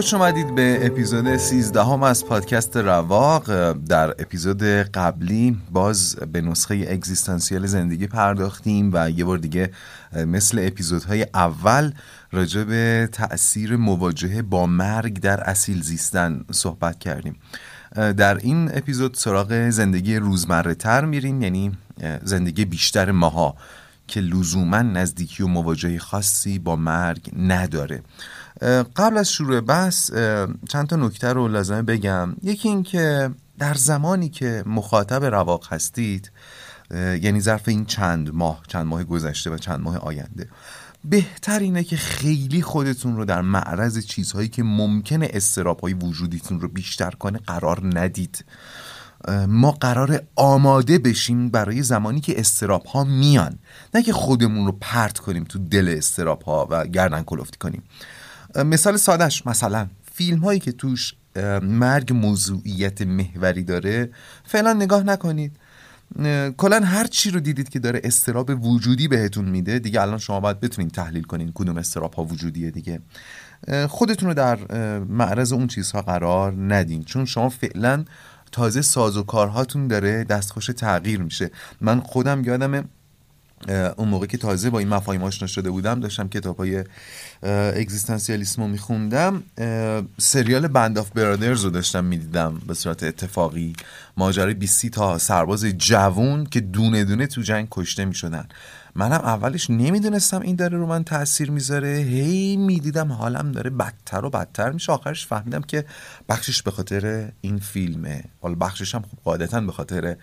خوش اومدید به اپیزود 13 هم از پادکست رواق. در اپیزود قبلی باز به نسخه اگزیستانسیال زندگی پرداختیم و یه بار دیگه مثل اپیزودهای اول راجع به تأثیر مواجهه با مرگ در اصیل زیستن صحبت کردیم. در این اپیزود سراغ زندگی روزمره تر میریم یعنی زندگی بیشتر ماها که لزوما نزدیکی و مواجهه خاصی با مرگ نداره. قبل از شروع بحث چند تا نکته رو لازمه بگم. یکی این که در زمانی که مخاطب رواق هستید یعنی ظرف این چند ماه چند ماه گذشته و چند ماه آینده بهتر اینه که خیلی خودتون رو در معرض چیزهایی که ممکنه استراب های وجودیتون رو بیشتر کنه قرار ندید. ما قرار آماده بشیم برای زمانی که استراب ها میان. نه که خودمون رو پرت کنیم تو دل استراب ها و گردن کلفتی کنیم. مثال سادش مثلا. فیلم هایی که توش مرگ موضوعیت محوری داره فعلا نگاه نکنید. کلا هر چی رو دیدید که داره استراب وجودی بهتون میده دیگه الان شما باید بتونید تحلیل کنین کدوم استراب ها وجودیه دیگه. خودتون رو در معرض اون چیزها قرار ندین. چون شما فعلا تازه ساز و کارهاتون داره دستخوش تغییر میشه. من خودم یادم اون موقع که تازه با این مفاهیم آشنا شده بودم داشتم کتاب های اگزیستانسیالیسم رو میخوندم. سریال بند آف برادرز رو داشتم می‌دیدم به صورت اتفاقی. ماجرای 20 تا سرباز جوون که دونه دونه تو جنگ کشته می‌شدن. منم اولش نمی‌دونستم این داره رو من تاثیر می‌ذاره. هی می‌دیدم حالم داره بدتر و بدتر میشه. آخرش فهمیدم که بخشش به خاطر این فیلمه. حالا بخشش هم خب قاعدتا به خاطر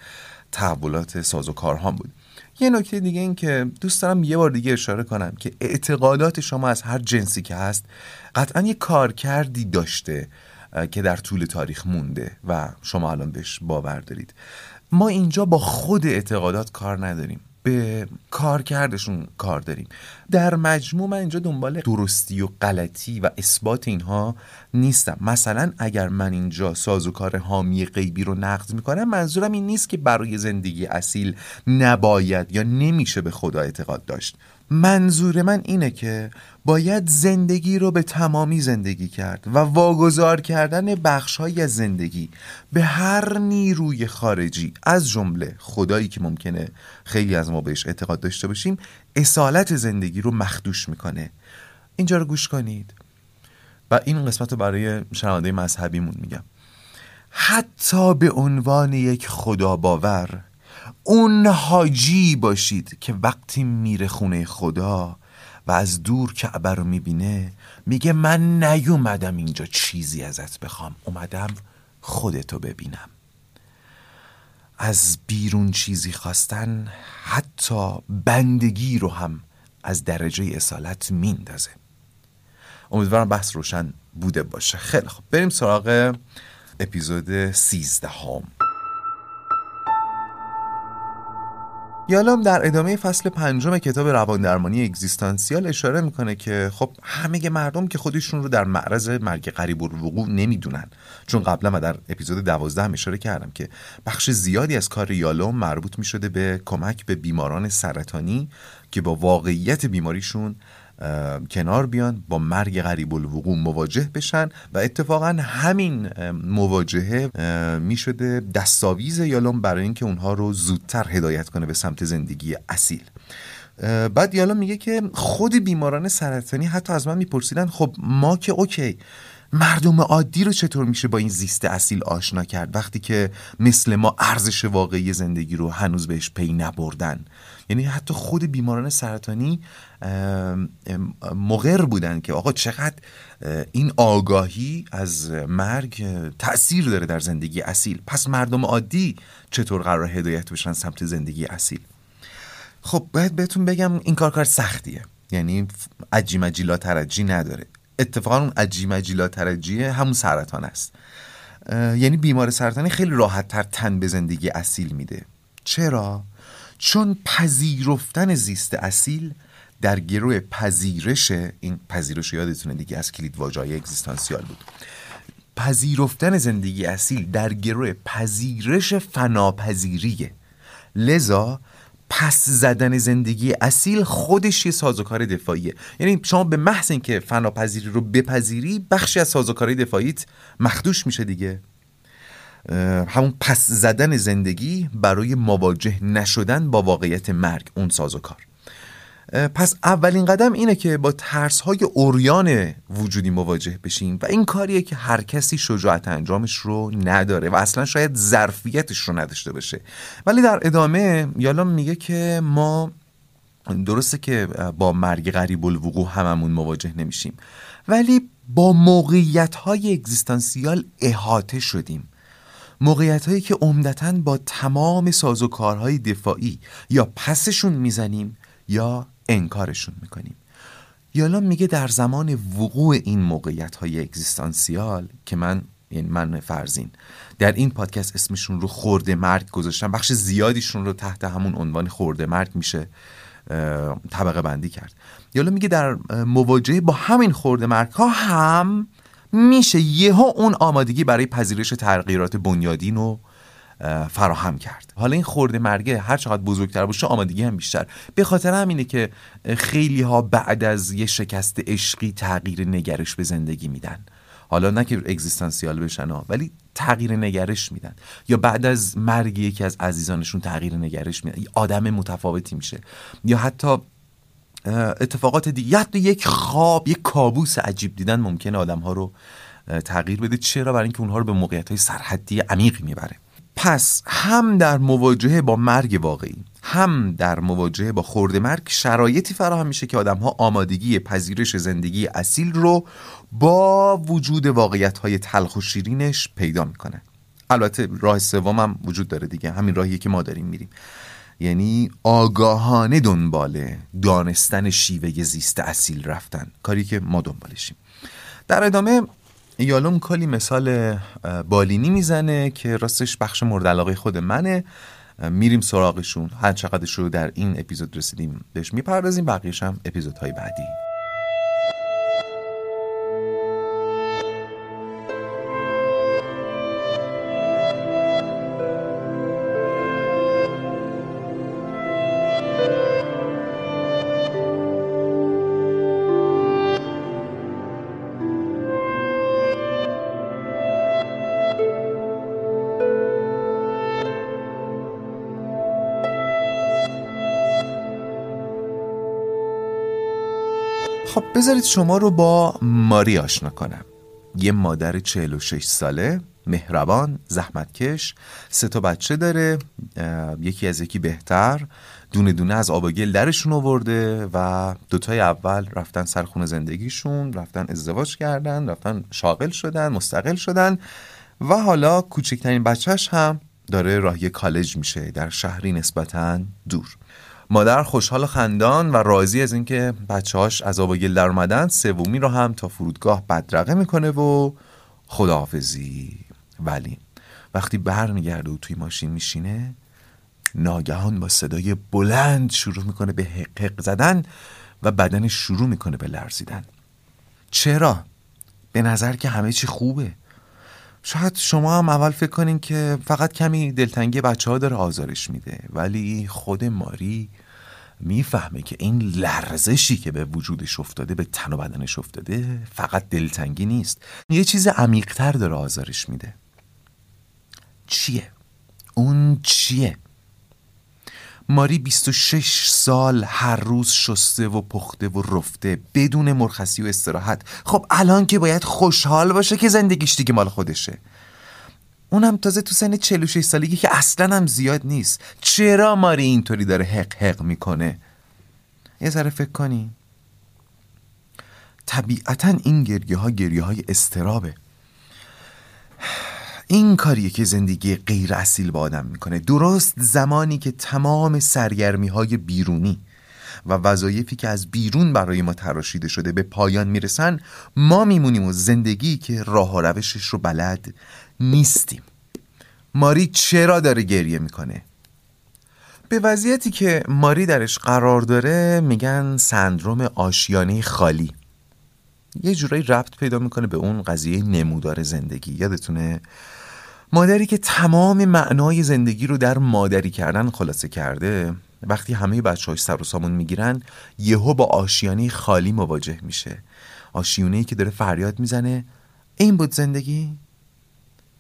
تحولات ساز و کارهام بود. یه نکته دیگه این که دوست دارم یه بار دیگه اشاره کنم که اعتقادات شما از هر جنسی که هست قطعا یه کارکردی داشته که در طول تاریخ مونده و شما الان بهش باور دارید. ما اینجا با خود اعتقادات کار نداریم. به کار کردشون کار داریم. در مجموع من اینجا دنبال درستی و غلطی و اثبات اینها نیستم. مثلا اگر من اینجا سازوکار حامی غیبی رو نقد می‌کنم منظورم این نیست که برای زندگی اصیل نباید یا نمیشه به خدا اعتقاد داشت. منظور من اینه که باید زندگی رو به تمامی زندگی کرد و واگذار کردن بخشهایی زندگی به هر نیروی خارجی. از جمله خدایی که ممکنه خیلی از ما بهش اعتقاد داشته باشیم اصالت زندگی رو مخدوش می‌کنه. اینجا رو گوش کنید. و این قسمت رو برای شنونده مذهبیمون میگم. حتی به عنوان یک خدا باور اون حاجی باشید که وقتی میره خونه خدا و از دور کعبه رو می‌بینه میگه من نیومدم اینجا چیزی ازت بخوام. اومدم خودتو ببینم. از بیرون چیزی خواستن حتی بندگی رو هم از درجه اصالت میندازه. امیدوارم بحث روشن بوده باشه. خیلی خب بریم سراغ اپیزود سیزده یالام در ادامه فصل پنجم کتاب رواندرمانی اگزیستانسیال اشاره می‌کنه که خب همه مردم که خودشون رو در معرض مرگ قریب الوقوع نمی‌دونن. چون قبلا و در اپیزود دوازده هم اشاره کردم که بخش زیادی از کار یالوم مربوط می‌شده به کمک به بیماران سرطانی که با واقعیت بیماریشون کنار بیان با مرگ غریب الوقوع مواجه بشن و اتفاقا همین مواجهه می شده دستاویز یالوم برای اینکه اونها رو زودتر هدایت کنه به سمت زندگی اصیل. بعد یالوم میگه که خود بیماران سرطانی حتی از من میپرسیدن خب ما که اوکی مردم عادی رو چطور میشه با این زیست اصیل آشنا کرد؟ وقتی که مثل ما ارزش واقعی زندگی رو هنوز بهش پی نبردن. یعنی حتی خود بیماران سرطانی مغر بودن که آقا چقدر این آگاهی از مرگ تاثیر داره در زندگی اصیل. پس مردم عادی چطور قرار هدایت بشن سمت زندگی اصیل؟ خب باید بهتون بگم این کار کار سختیه. یعنی عجی مجیلا ترجی نداره. اتفاقا اون عجی مجیلا ترجیه همون سرطان است. یعنی بیمار سرطانی خیلی راحت تر تن به زندگی اصیل میده. چرا؟ چون پذیرفتن زیست اصیل در گروه پذیرش این پذیرش یادتونه دیگه از کلید واژه‌های اگزیستانسیال بود. پذیرفتن زندگی اصیل در گروه پذیرش فناپذیریه لذا پس زدن زندگی اصیل خودش یه سازوکار دفاعیه. یعنی شما به محض اینکه فناپذیری رو بپذیری بخشی از سازوکارهای دفاعیت مخدوش میشه دیگه. همون پس زدن زندگی برای مواجه نشدن با واقعیت مرگ اون سازوکار پس اولین قدم اینه که با ترس های اوریان وجودی مواجه بشیم و این کاریه که هر کسی شجاعت انجامش رو نداره و اصلا شاید ظرفیتش رو نداشته باشه. ولی در ادامه یالا میگه که ما درسته که با مرگ غریب الوقوع هممون مواجه نمیشیم ولی با موقعیت های اگزیستانسیال احاطه شدیم. موقعیت هایی که عمدتا با تمام سازوکارهای دفاعی یا پسشون می‌زنیم یا انکارشون می‌کنیم. یالا میگه در زمان وقوع این موقعیت های اگزیستانسیال که من یعنی من فرزین در این پادکست اسمشون رو خورده مرگ گذاشتم بخش زیادیشون رو تحت همون عنوان خورده مرگ میشه طبقه بندی کرد. یالا میگه در مواجهه با همین خورده مرگ ها هم میشه یهو اون آمادگی برای پذیرش تغییرات بنیادین رو فراهم کرد. حالا این خورده مرگه هر چقدر بزرگتر باشه آمادگی هم بیشتر. به خاطر همینه که خیلی ها بعد از یه شکست عشقی تغییر نگرش به زندگی میدن. حالا نه که اگزیستانسیال بشن ها ولی تغییر نگرش میدن. یا بعد از مرگ یکی از عزیزانشون تغییر نگرش میدن. آدم متفاوتی میشه. یا حتی اتفاقات دیگه حتی یک خواب یک کابوس عجیب دیدن ممکنه آدم ها رو تغییر بده. چرا؟ برای اینکه اونها رو به موقعیت های سرحدی عمیقی می‌بره. پس هم در مواجهه با مرگ واقعی هم در مواجهه با خورد مرگ شرایطی فراهم میشه که آدم ها آمادگی پذیرش زندگی اصیل رو با وجود واقعیت های تلخ و شیرینش پیدا می‌کنن البته راه سوم هم وجود داره دیگه. همین راهیه که ما داریم میریم. یعنی آگاهانه دنبال دانستن شیوه زیست اصیل رفتن. کاری که ما دنبالشیم. در ادامه یالوم کلی مثال بالینی می‌زنه که راستش بخش مورد علاقه خود منه. میریم سراغشون. هر چقدرش رو در این اپیزود رسیدیم بهش می‌پردازیم. بقیهش هم اپیزودهای بعدی. خب بذارید شما رو با ماری آشنا کنم. یه مادر 46 ساله مهربان زحمتکش سه تا بچه داره یکی از یکی بهتر دونه دونه از آب گل درشون آورده و دوتای اول رفتن سر خونه زندگیشون رفتن ازدواج کردن رفتن شاغل شدن مستقل شدن و حالا کوچکترین بچهش هم داره راهی کالج میشه در شهری نسبتا دور. مادر خوشحال و خندان و راضی از اینکه بچه‌هاش از آب گل در اومدن سومی رو هم تا فرودگاه بدرقه می‌کنه و خداحافظی. ولی وقتی برمیگرده و توی ماشین میشینه ناگهان با صدای بلند شروع می‌کنه به حق زدن و بدنش شروع می‌کنه به لرزیدن. چرا؟ به نظر که همه چی خوبه. شاید شما هم اول فکر کنین که فقط کمی دلتنگی بچه ها داره آزارش میده ولی خود ماری می‌فهمه که این لرزشی که به وجودش افتاده به تن و بدنش افتاده فقط دلتنگی نیست یه چیز عمیقتر داره آزارش میده چیه؟ اون چیه؟ ماری 26 سال هر روز شسته و پخته و رفته بدون مرخصی و استراحت. خب الان که باید خوشحال باشه که زندگیش دیگه مال خودشه. اونم تازه تو سن 46 سالگی که اصلا هم زیاد نیست. چرا ماری اینطوری داره حق حق می‌کنه؟ یه ذره فکر کنی. طبیعتا این گریه ها گریه های استرابه. این کاریه که زندگی غیر اصیل با آدم می‌کنه. درست زمانی که تمام سرگرمی های بیرونی و وظایفی که از بیرون برای ما تراشیده شده به پایان می‌رسن ما میمونیم و زندگی که راه و روشش رو بلد نیستیم. ماری چرا داره گریه می‌کنه؟ به وضعیتی که ماری درش قرار داره میگن سندروم آشیانه خالی. یه جورایی ربط پیدا می‌کنه به اون قضیه نمودار زندگی. یادتونه؟ مادری که تمام معنای زندگی رو در مادری کردن خلاصه کرده وقتی همه بچه های سر و سامون می‌گیرن یهو با آشیانه خالی مواجه میشه. آشیونه که داره فریاد می‌زنه این بود زندگی؟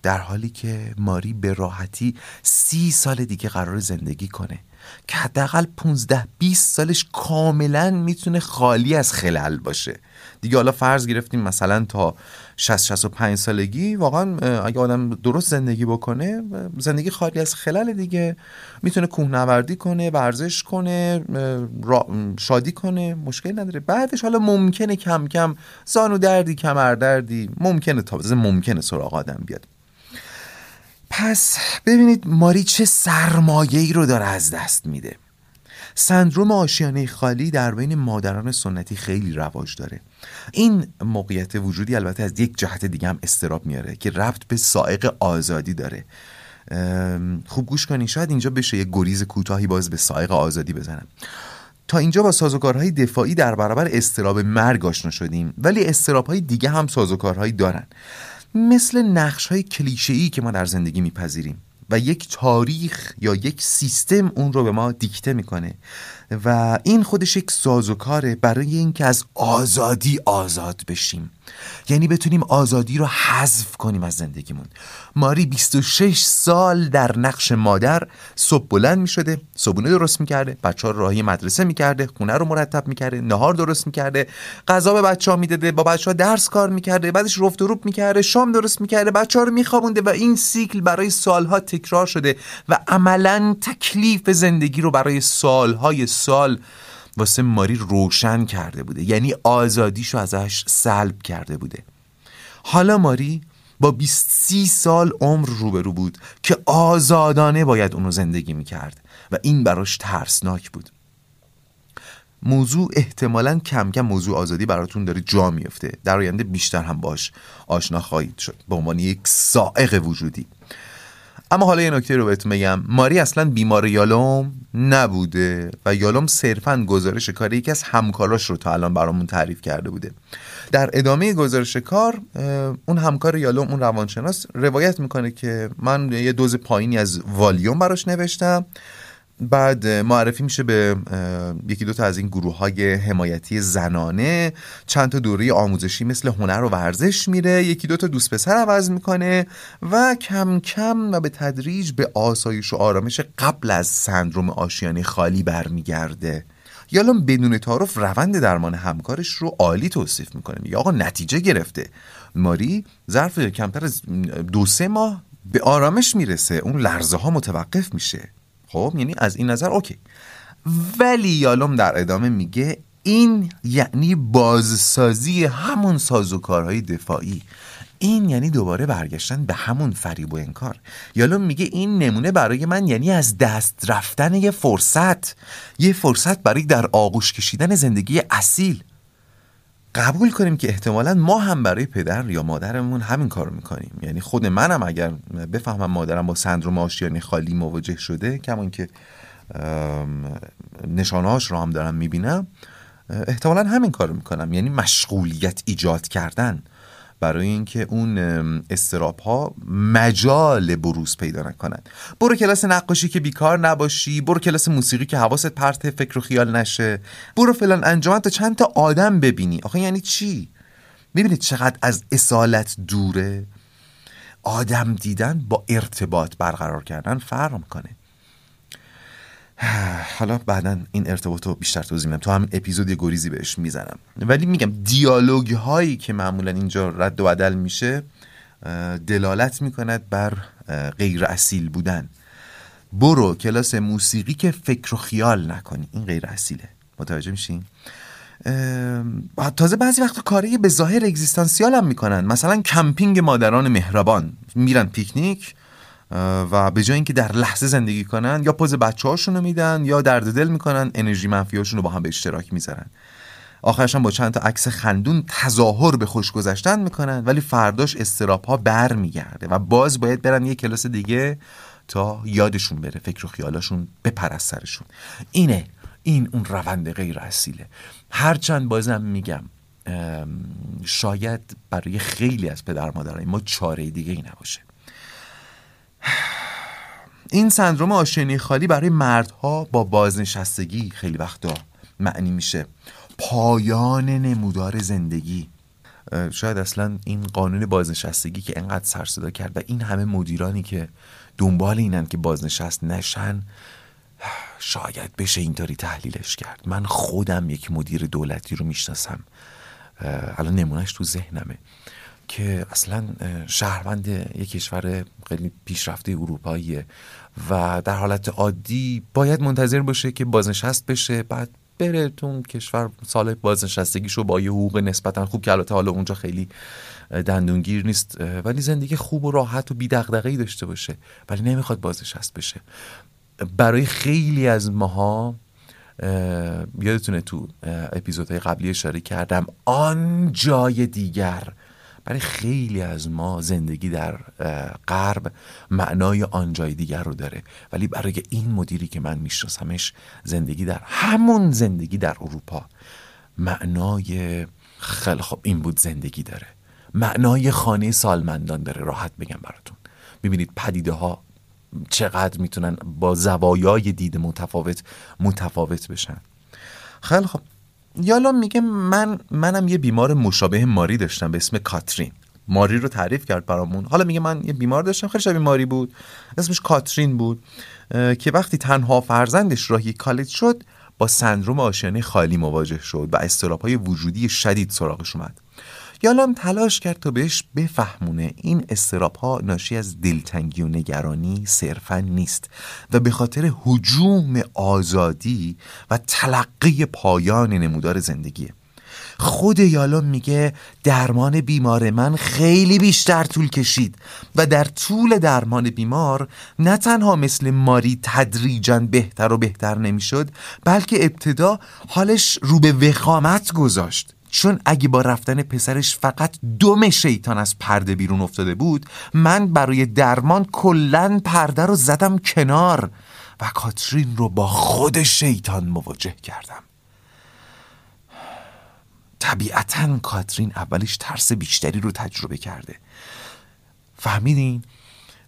در حالی که ماری به راحتی سی سال دیگه قرار زندگی کنه که حداقل 15 20 سالش کاملا می‌تونه خالی از خلل باشه. دیگه حالا فرض گرفتیم مثلا تا 60 65 سالگی واقعا اگه آدم درست زندگی بکنه زندگی خالی از خلل دیگه. می‌تونه کوهنوردی کنه ورزش کنه شادی کنه مشکل نداره. بعدش حالا ممکنه کم کم زانو دردی کمر دردی ممکنه تازه ممکنه سراغ آدم بیاد. پس ببینید ماری چه سرمایه ای رو داره از دست میده. سندروم آشیانه خالی در بین مادران سنتی خیلی رواج داره. این موقعیت وجودی البته از یک جهت دیگه هم استراب میاره که ربط به سائق آزادی داره. خوب گوش کنی شاید اینجا بشه یه گریز کوتاهی باز به سائق آزادی بزنم. تا اینجا با سازوکارهای دفاعی در برابر استراب مرگ آشنا شدیم ولی استرابهای دیگه هم سازوکارهایی دارن. مثل نقش های که ما در زندگی میپذیریم و یک تاریخ یا یک سیستم اون رو به ما دیکته می‌کنه. و این خودش یک سازوکاره برای اینکه از آزادی آزاد بشیم. یعنی بتونیم آزادی رو حذف کنیم از زندگیمون. ماری 26 سال در نقش مادر صبح بلند می شده صبونه درست می‌کرده بچه ها راهی مدرسه می‌کرده خونه رو مرتب می‌کرده نهار درست می‌کرده غذا به بچه ها می‌داده با بچه ها درس کار می‌کرده بعدش رفت و روب می‌کرده شام درست می‌کرده بچه ها رو میخوابونده و این سیکل برای سالها تکرار شده و عملا تکلیف زندگی رو برای سالهای سال واسه ماری روشن کرده بوده. یعنی آزادیشو ازش سلب کرده بوده. حالا ماری با 20 سال عمر روبرو بود که آزادانه باید اونو زندگی می‌کرد و این براش ترسناک بود. موضوع احتمالا کم کم موضوع آزادی براتون داره جا میفته در آینده بیشتر هم باش آشنا خواهید شد. به عنوان یک سائق وجودی. اما حالا یه نکته رو بهتون بگم. ماری اصلا بیمار یالوم نبوده و یالوم صرفا گزارش کار یکی از همکاراش رو تا الان برامون تعریف کرده بوده. در ادامه گزارش کار اون همکار یالوم اون روانشناس روایت می‌کنه که من یه دوز پایینی از والیوم براش نوشتم. بعد معرفی میشه به یکی دو تا از این گروه های حمایتی زنانه. چند تا دوره آموزشی مثل هنر و ورزش میره. یکی دو تا دوست پسر عوض می‌کنه و کم کم و به تدریج به آسایش و آرامش قبل از سندروم آشیانه خالی برمیگرده. یالام بدون تعارف روند درمان همکارش رو عالی توصیف می‌کنه. میگه آقا نتیجه گرفته. ماری ظرف کمتر از دو سه ماه به آرامش می‌رسه. اون لرزه ها متوقف میشه. خب یعنی از این نظر اوکی. ولی یالوم در ادامه میگه این یعنی بازسازی همون سازوکارهای دفاعی. این یعنی دوباره برگشتن به همون فریب و انکار. یالوم میگه این نمونه برای من یعنی از دست رفتن یه فرصت یه فرصت برای در آغوش کشیدن زندگی اصیل. قبول کنیم که احتمالا ما هم برای پدر یا مادرمون همین کارو می‌کنیم. یعنی خود منم اگر بفهمم مادرم با سندروم آشیانه خالی مواجه شده کمان که نشانهاش رو هم دارم می‌بینم احتمالا همین کارو می‌کنم. یعنی مشغولیت ایجاد کردن. برای اینکه اون استراب ها مجال بروز پیدا نکنن. برو کلاس نقاشی که بیکار نباشی برو کلاس موسیقی که حواست پرت فکر و خیال نشه. برو فلان انجام تا چند تا آدم ببینی. آخه یعنی چی؟ می‌بینید چقدر از اصالت دوره؟ آدم دیدن با ارتباط برقرار کردن فرق می‌کنه. حالا بعدا این ارتباط رو بیشتر توضیح میدم. تو همین اپیزود گریزی بهش می‌زنم. ولی میگم دیالوگ هایی که معمولا اینجا رد و بدل میشه دلالت می‌کند بر غیر اصیل بودن. برو کلاس موسیقی که فکر و خیال نکنی. این غیر اصیله. متوجه میشین؟ تازه بعضی وقتا کاری به ظاهر اگزیستانسیال هم می‌کنن. مثلا کمپینگ مادران مهربان. میرن پیکنیک و به جای اینکه در لحظه زندگی کنن یا پز بچه هاشون میدن یا درد دل می‌کنن انرژی منفی رو با هم به اشتراک می‌ذارن. آخرش هم با چند تا عکس خندون تظاهر به خوش گذشتن می‌کنن ولی فرداش اضطراب ها بر میگرده و باز باید برن یه کلاس دیگه تا یادشون بره فکر و خیالاشون بپر سرشون. اینه. این اون روند غیر اصیله. هرچند بازم میگم شاید برای خیلی از پدر مادرای ما چاره دیگه ای نباشه. این سندروم آشنی خالی برای مردها با بازنشستگی خیلی وقتا معنی میشه. پایان نمودار زندگی. شاید اصلا این قانون بازنشستگی که انقدر سر کرد و این همه مدیرانی که دنبال اینن که بازنشست نشن شاید بشه اینطوری تحلیلش کرد. من خودم یک مدیر دولتی رو می‌شناسم. الان نمونهش تو ذهنمه. که اصلا شهروند یک کشور خیلی پیشرفته اروپاییه و در حالت عادی باید منتظر باشه که بازنشست بشه بعد بره تو کشور سال بازنشستگیشو با یه حقوق نسبتا خوب که البته حالا اونجا خیلی دندونگیر نیست ولی زندگی خوب و راحت و بی دغدغه‌ای داشته باشه ولی نمی‌خواد بازنشست بشه. برای خیلی از ماها یادتونه تو اپیزودهای قبلی اشاره کردم آن جای دیگر برای خیلی از ما زندگی در غرب معنای آن جای دیگر رو داره. ولی برای این مدیری که من میشناسمش زندگی در همون زندگی در اروپا. معنای خیلی خوب این بود زندگی داره. معنای خانه سالمندان داره. راحت بگم براتون. می‌بینید پدیده ها چقدر می‌تونن با زوایای دید متفاوت متفاوت بشن. خیلی خب. یالا میگه من منم یه بیمار مشابه ماری داشتم به اسم کاترین. ماری رو تعریف کرد برامون. حالا میگه من یه بیمار داشتم خیلی شبیه ماری بود. اسمش کاترین بود که وقتی تنها فرزندش راهی کالج شد با سندروم آشیانه خالی مواجه شد و استراب های وجودی شدید سراغش اومد. یالام تلاش کرد تا بهش بفهمونه. این استراب ها ناشی از دلتنگی و نگرانی صرفا نیست و به خاطر حجوم آزادی و تلقی پایان نمودار زندگیه. خود یالام میگه درمان بیمار من خیلی بیشتر طول کشید و در طول درمان بیمار نه تنها مثل ماری تدریجا بهتر و بهتر نمی‌شد بلکه ابتدا حالش رو به وخامت گذاشت. چون اگه با رفتن پسرش فقط دم شیطان از پرده بیرون افتاده بود من برای درمان کلا پرده رو زدم کنار و کاترین رو با خود شیطان مواجه کردم طبیعتا کاترین اولش ترس بیشتری رو تجربه کرده فهمیدین؟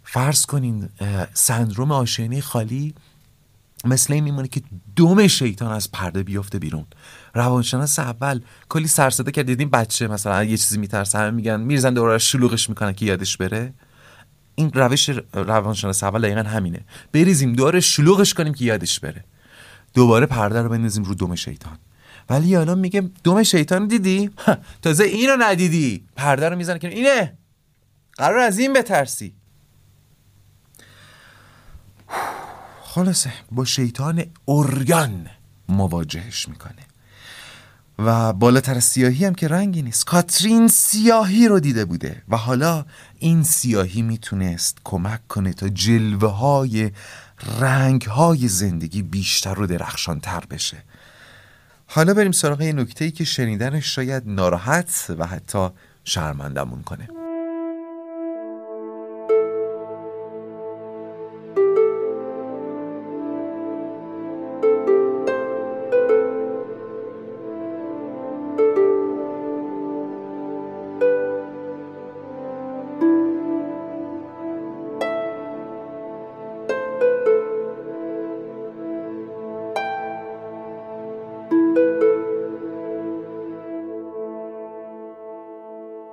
فرض کنین سندروم آشینی خالی مثل این میمونه که دوم شیطان از پرده بیفته بیرون. روانشناس اول کلی سرسده کرد. دیدیم بچه مثلا یه چیزی میترسه همه میگن میرزن دوباره شلوغش می‌کنن که یادش بره. این روش روانشناس اول دقیقا همینه. بریزیم دوباره شلوغش کنیم که یادش بره. دوباره پرده رو بندازیم رو دوم شیطان. ولی الان میگه دوم شیطان دیدی؟ تازه اینو ندیدی. پرده رو می‌زنه که اینه! قرار از این بترسی. خلاصه با شیطان اوریان مواجهش می‌کنه. و بالاتر سیاهی هم که رنگی نیست. کاترین سیاهی رو دیده بوده و حالا این سیاهی می‌تونست کمک کنه تا جلوه های رنگ های زندگی بیشتر و درخشانتر بشه. حالا بریم سراغ یه نکته که شنیدنش شاید ناراحت و حتی شرمندمون کنه.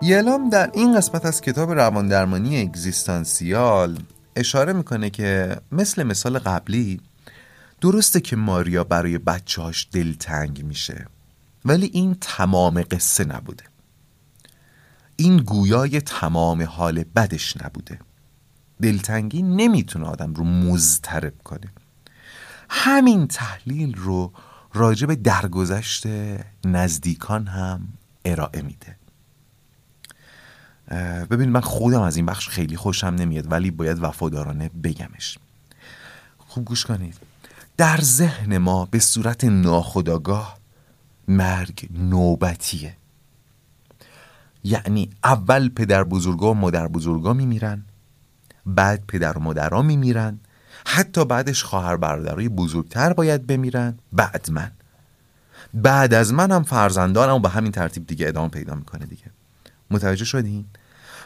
یلام در این قسمت از کتاب رواندرمانی اگزیستانسیال اشاره می‌کنه که مثل مثال قبلی درسته که ماریا برای بچهاش دلتنگ میشه ولی این تمام قصه نبوده. این گویای تمام حال بدش نبوده. دلتنگی نمی‌تونه آدم رو مزترب کنه. همین تحلیل رو راجع به درگذشت نزدیکان هم ارائه میده. ببین من خودم از این بخش خیلی خوشم نمیاد ولی باید وفادارانه بگمش. خوب گوش کنید. در ذهن ما به صورت ناخداگاه مرگ نوبتیه. یعنی اول پدر بزرگا و مادر بزرگا میمیرن بعد پدر و مادرها میمیرن حتی بعدش خواهر برادرای بزرگتر باید بمیرن. بعد من. بعد از من هم فرزندانم به همین ترتیب دیگه ادامه پیدا می‌کنه دیگه. متوجه شدین؟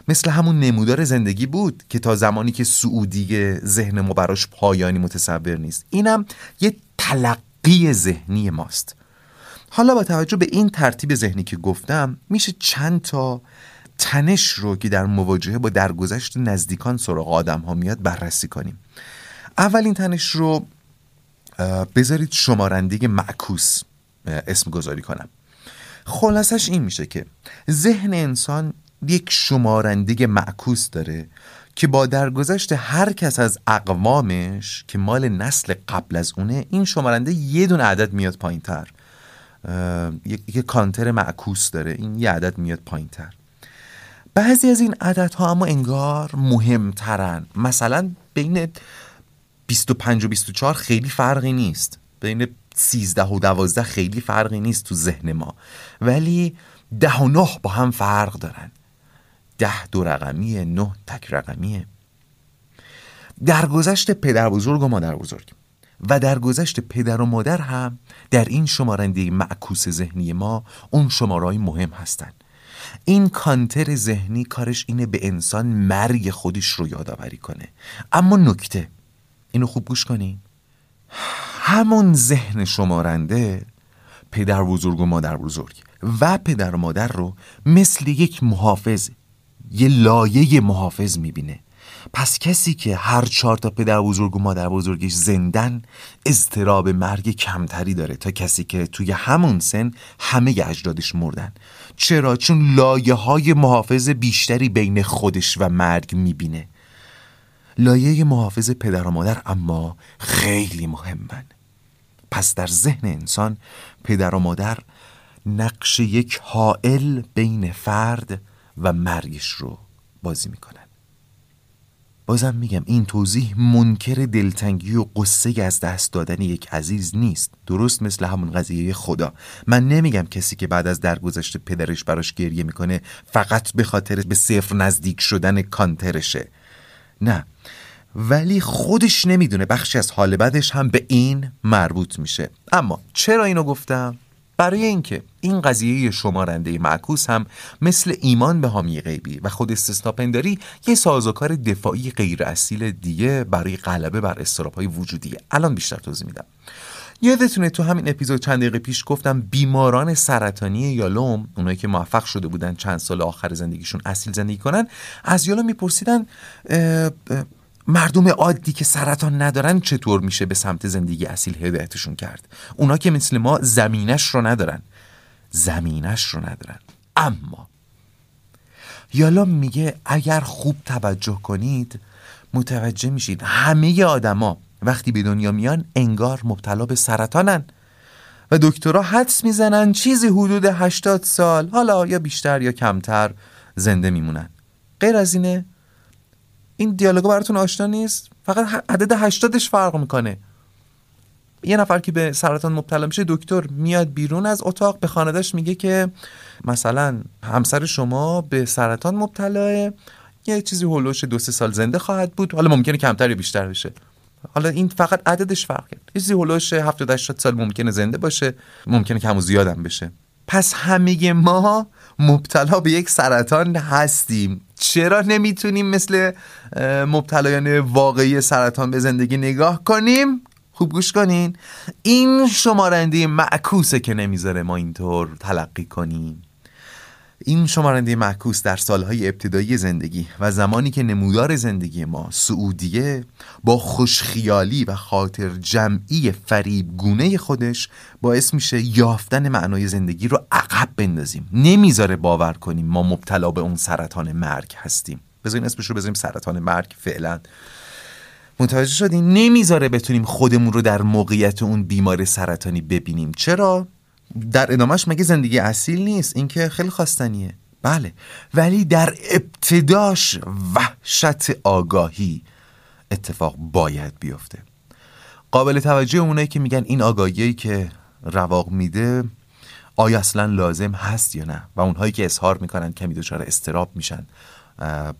مثل همون نمودار زندگی بود که تا زمانی که سعودی ذهن ما براش پایانی متصور نیست. اینم یه تلقی ذهنی ماست. حالا با توجه به این ترتیب ذهنی که گفتم میشه چند تا تنش رو که در مواجهه با درگذشت نزدیکان سراغ آدم ها میاد بررسی کنیم. اولین تنش رو بذارید شمارنده معکوس اسم گذاری کنم. خلاصش این میشه که ذهن انسان یک شمارنده معکوس داره که با درگذشت هر کس از اقوامش که مال نسل قبل از اونه این شمارنده یه دون عدد میاد پایین تر یک کانتر معکوس داره این یه عدد میاد پایین تر بعضی از این عدد ها اما انگار مهمترن. مثلا بین 25 و 24 خیلی فرقی نیست. بین 13 و 12 خیلی فرقی نیست تو ذهن ما. ولی ده و نه با هم فرق دارن. ده دو رقمیه نه تک رقمیه. در گذشت پدر بزرگ و مادر بزرگ. و در گذشت پدر و مادر هم در این شمارنده معکوس ذهنی ما اون شمارای مهم هستند این کانتر ذهنی کارش اینه به انسان مرگ خودش رو یادآوری کنه. اما نکته اینو خوب گوش کنین همون ذهن شمارنده پدر بزرگ و مادر بزرگ و پدر و مادر رو مثل یک محافظ یه لایه محافظ می‌بینه. پس کسی که هر چهار تا پدر بزرگ و مادر بزرگش زندن اضطراب مرگ کمتری داره تا کسی که توی همون سن همه اجدادش مردن. چرا؟ چون لایه های محافظ بیشتری بین خودش و مرگ می‌بینه. لایه محافظ پدر و مادر اما خیلی مهمن. پس در ذهن انسان پدر و مادر نقش یک حائل بین فرد و مرگش رو بازی می‌کنن. بازم میگم این توضیح منکر دلتنگی و قصه از دست دادن یک عزیز نیست. درست مثل همون قضیه خدا. من نمیگم کسی که بعد از درگذشت پدرش براش گریه می‌کنه فقط به خاطر به صفر نزدیک شدن کانترشه. نه. ولی خودش نمی‌دونه بخشی از حال بدش هم به این مربوط میشه. اما چرا اینو گفتم؟ برای اینکه این قضیه شمارنده معکوس هم مثل ایمان به حامی غیبی و خود استثناپنداری یه سازوکار دفاعی غیر اصیل دیگه برای غلبه بر های وجودیه. الان بیشتر توضیح میدم. یادتونه تو همین اپیزود چند دقیقه پیش گفتم بیماران سرطانی یالوم اونایی که موفق شده بودن چند سال آخر زندگیشون اصیل زندگی کنن از یالوم میپرسیدن مردم عادی که سرطان ندارن چطور میشه به سمت زندگی اصیل هدایتشون کرد؟ اونا که مثل ما زمینش رو ندارن. زمینش رو ندارن. اما یالا میگه اگر خوب توجه کنید متوجه میشید همه آدما وقتی به دنیا میان انگار مبتلا به سرطانن و دکترها حدس می‌زنن چیزی حدود 80 سال حالا یا بیشتر یا کمتر زنده میمونن. غیر از اینه این دیالوگا براتون آشنا نیست؟ فقط عدد هشتادش فرق می‌کنه. یه نفر که به سرطان مبتلا میشه دکتر میاد بیرون از اتاق به خانهدش میگه که مثلا همسر شما به سرطان مبتلاه یه چیزی هولوش دو سه سال زنده خواهد بود. حالا ممکنه کمتر یا بیشتر بشه. حالا این فقط عددش فرق کرد. یه چیزی هولوش 70 80 سال ممکنه زنده باشه ممکنه کم و زیادم بشه. پس همه ما مبتلا به یک سرطان هستیم. چرا نمی‌تونیم مثل مبتلایان واقعی سرطان به زندگی نگاه کنیم؟ خوب گوش کنین. این شمارنده معکوسه که نمی‌ذاره ما اینطور تلقی کنیم. این شمارنده معکوس در سالهای ابتدایی زندگی و زمانی که نمودار زندگی ما سعودیه با خوشخیالی و خاطر جمعی فریب گونه خودش باعث میشه یافتن معنای زندگی رو عقب بندازیم. نمی‌ذاره باور کنیم ما مبتلا به اون سرطان مرگ هستیم. بذارین اسمش رو بذاریم سرطان مرگ فعلا. متوجه شدین؟ نمی‌ذاره بتونیم خودمون رو در موقعیت اون بیمار سرطانی ببینیم. چرا؟ در ادامهش مگه زندگی اصیل نیست؟ اینکه خیلی خواستنیه. بله. ولی در ابتداش وحشت آگاهی اتفاق باید بیفته. قابل توجه اونایی که میگن این آگاهی که رواق میده آیا اصلا لازم هست یا نه؟ و اونهایی که اظهار می‌کنن کمی دچار استراب میشن.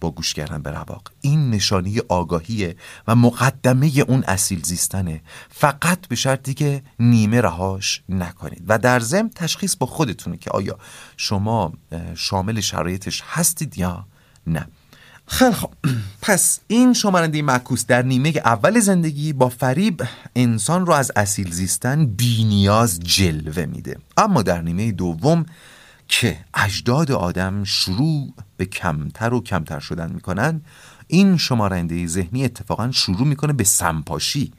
با گوش کردن به رواق. این نشانی آگاهیه و مقدمه اون اصیل زیستنه. فقط به شرطی که نیمه رهاش نکنید. و در ضمن تشخیص با خودتونه که آیا شما شامل شرایطش هستید یا نه. خیلی خب. پس این شمارنده معکوس در نیمه اول زندگی با فریب انسان رو از اصیل زیستن بی نیاز جلوه میده. اما در نیمه دوم که اجداد آدم شروع به کمتر و کمتر شدن می‌کنن این شمارنده ذهنی اتفاقا شروع می‌کنه به سمپاشی.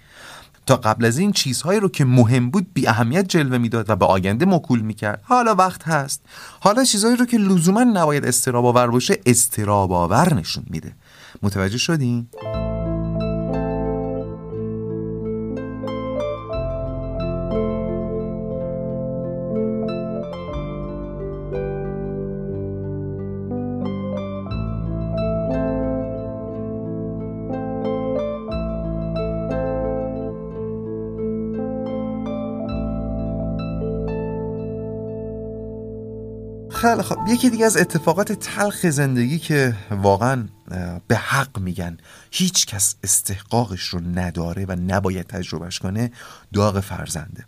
تا قبل از این چیزهایی رو که مهم بود بی اهمیت جلوه می‌داد و به آینده مکول می‌کرد. حالا وقت هست. حالا چیزهایی رو که لزوما نباید استراب آور باشه استراب آور نشون میده. متوجه شدین؟ خیلی خب یکی دیگه از اتفاقات تلخ زندگی که واقعا به حق میگن هیچ کس استحقاقش رو نداره و نباید تجربهش کنه داغ فرزنده.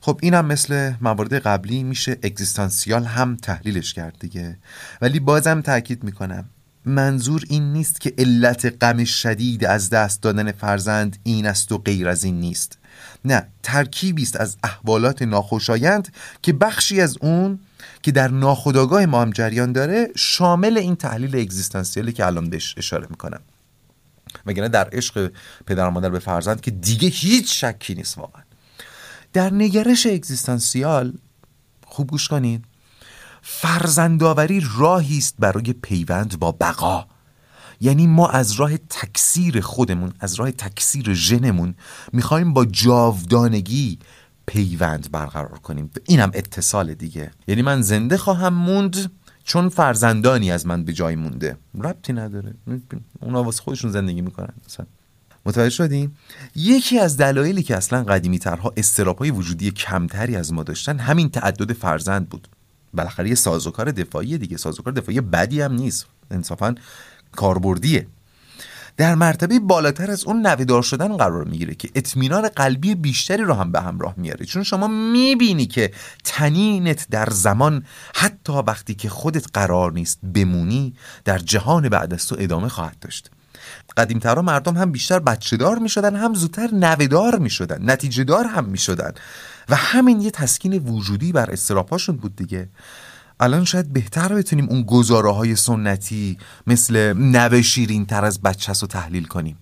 خب اینم مثل موارد قبلی میشه اگزیستانسیال هم تحلیلش کرد دیگه. ولی بازم تاکید می‌کنم منظور این نیست که علت غم شدید از دست دادن فرزند این است و غیر از این نیست. نه ترکیبی است از احوالات ناخوشایند که بخشی از اون که در ناخودآگاه ما هم جریان داره شامل این تحلیل اگزیستانسیالی که الان بهش اشاره می‌کنم. وگرنه در عشق پدر و مادر به فرزند که دیگه هیچ شکی نیست واقعا. در نگرش اگزیستانسیال خوب گوش کنید فرزندآوری راهی است برای پیوند با بقا. یعنی ما از راه تکثیر خودمون از راه تکثیر ژنمون می‌خوایم با جاودانگی پیوند برقرار کنیم. اینم اتصال دیگه. یعنی من زنده خواهم موند چون فرزندانی از من به جای مونده. ربطی نداره. اونا واسه خودشون زندگی می‌کنن. مثلا متوجه شدیم یکی از دلایلی که اصلا قدیمی ترها های وجودی کمتری از ما داشتن همین تعدد فرزند بود. بالاخره یه سازوکار دفاعی دیگه. سازوکار دفاعی بدی هم نیست. انصافا کاربردیه. در مرتبه بالاتر از اون نویدار شدن قرار می‌گیره که اطمینان قلبی بیشتری رو هم به همراه میاره چون شما می‌بینی که تنینت در زمان حتی وقتی که خودت قرار نیست بمونی در جهان بعد از تو ادامه خواهد داشت. قدیمترا مردم هم بیشتر بچه دار می شدن هم زودتر نویدار می شدن نتیجه دار هم می شدن و همین یه تسکین وجودی بر استراپاشون بود دیگه. الان شاید بهتر بتونیم اون گزاره های سنتی مثل نوه شیرین تر از بچه رو تحلیل کنیم.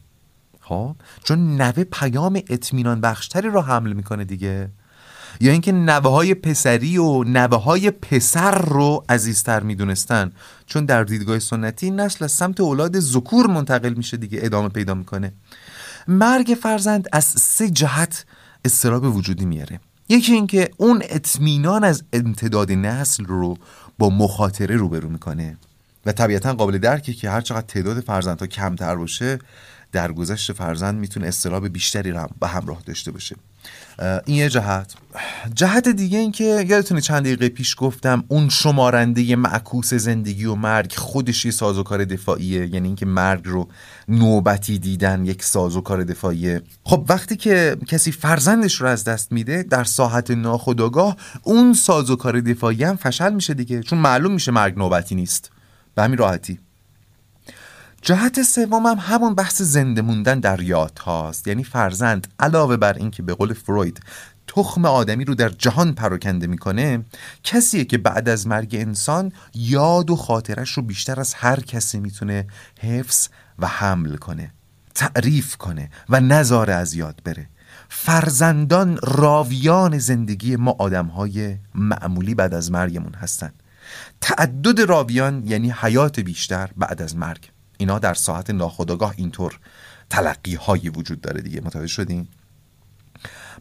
خب؟ چون نوه پیام اطمینان بخشتری رو حمل می‌کنه دیگه. یا اینکه نوه های پسری و نوه های پسر رو عزیزتر می‌دونستن. چون در دیدگاه سنتی نسل از سمت اولاد ذکور منتقل میشه دیگه ادامه پیدا می‌کنه. مرگ فرزند از سه جهت استراب وجودی میاره. یکی اینکه اون اطمینان از امتداد نسل رو با مخاطره روبرو می‌کنه. و طبیعتا قابل درکه که هر چقدر تعداد فرزندها کمتر باشه در گذشت فرزند می‌تونه استراب بیشتری رو به همراه داشته باشه. این یه جهت. جهت دیگه این که یادتونه چند دقیقه پیش گفتم اون شمارنده معکوس زندگی و مرگ خودش یه سازوکار دفاعیه. یعنی اینکه مرگ رو نوبتی دیدن یک سازوکار دفاعیه. خب وقتی که کسی فرزندش رو از دست میده در ساحت ناخودآگاه اون سازوکار دفاعی هم فشل میشه دیگه. چون معلوم میشه مرگ نوبتی نیست. به همین راحتی. جهت سوم هم همون بحث زنده موندن در یاد هاست. یعنی فرزند علاوه بر اینکه به قول فروید تخم آدمی رو در جهان پراکنده می‌کنه کسیه که بعد از مرگ انسان یاد و خاطرش رو بیشتر از هر کسی می‌تونه حفظ و حمل کنه تعریف کنه و نظاره از یاد بره. فرزندان راویان زندگی ما آدم های معمولی بعد از مرگمون هستن. تعدد راویان یعنی حیات بیشتر بعد از مرگ. اینا در ساعت ناخداگاه اینطور تلقی هایی وجود داره دیگه. متوجه شدین؟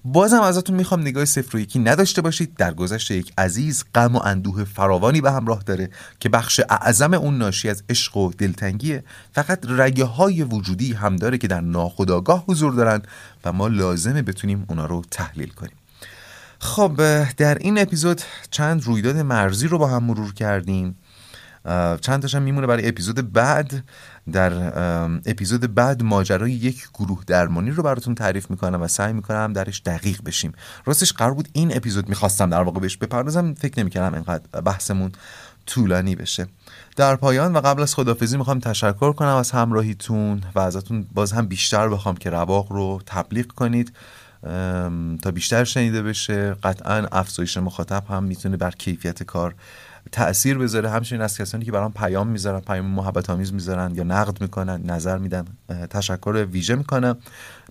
بازم ازتون می‌خوام نگاه صفر و یکی نداشته باشید. در گذشته یک عزیز غم و اندوه فراوانی به همراه داره که بخش اعظم اون ناشی از عشق و دلتنگیه فقط رگه های وجودی هم داره که در ناخودآگاه حضور دارن و ما لازمه بتونیم اونا رو تحلیل کنیم. خب در این اپیزود چند رویداد مرزی رو با هم مرور کردیم. چند تاشم میمونه برای اپیزود بعد. در اپیزود بعد ماجرای یک گروه درمانی رو براتون تعریف می‌کنم و سعی می‌کنم درش دقیق بشیم. راستش قرار بود این اپیزود می‌خواستم در واقع بهش بپردازم. فکر نمی‌کردم اینقدر بحثمون طولانی بشه. در پایان و قبل از خدافزی می‌خوام تشکر کنم از همراهیتون و ازتون باز هم بیشتر بخوام که رواق رو تبلیغ کنید. تا بیشتر شنیده بشه قطعا افزایش مخاطب هم می‌تونه بر کیفیت کار تاثیر بذاره همچنین از کسانی که برام پیام می‌ذارن پیام محبت آمیز می‌ذارن یا نقد می‌کنن نظر میدن تشکر ویژه می‌کنم.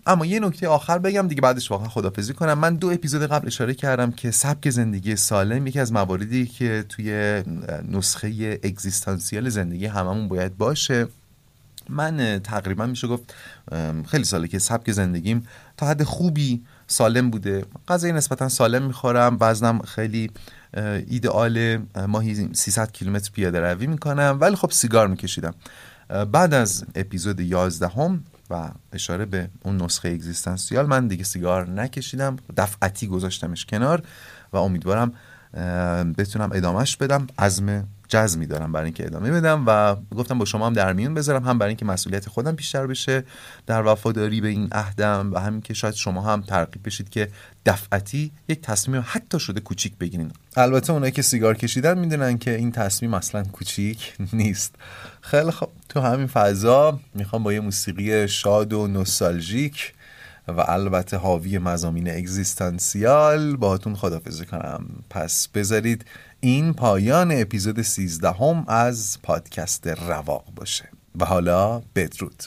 اما یه نکته آخر بگم دیگه بعدش واقعا خدافزی کنم. من دو اپیزود قبل اشاره کردم که سبک زندگی سالم یکی از مواردی که توی نسخه اگزیستانسیال زندگی هممون باید باشه. من تقریبا میشه گفت خیلی ساله که سبک زندگیم تا حد خوبی سالم بوده. غذای نسبتا سالم می‌خورم وزنم خیلی ایدئال ماهی 300 کیلومتر پیاده روی می‌کنم. ولی خب سیگار میکشیدم. بعد از اپیزود 11 هم و اشاره به اون نسخه اگزیستانسیال من دیگه سیگار نکشیدم. دفعتی گذاشتمش کنار و امیدوارم بتونم ادامهش بدم. عزم جزمی دارم برای اینکه ادامه بدم و گفتم با شما هم در میون بذارم هم برای اینکه مسئولیت خودم بیشتر بشه در وفاداری به این عهدم و همین که شاید شما هم ترغیب بشید که دفعتی یک تصمیم حتی شده کوچیک بگیرین. البته اونایی که سیگار کشیدن می‌دونن که این تصمیم اصلا کوچیک نیست. خیلی خب تو همین فضا می‌خوام با یه موسیقی شاد و نوستالژیک و البته حاوی مزامین اگزیستانسیال. باهاتون خدافزی کنم. پس بذارید این پایان اپیزود 13 هم از پادکست رواق باشه. و حالا بدرود.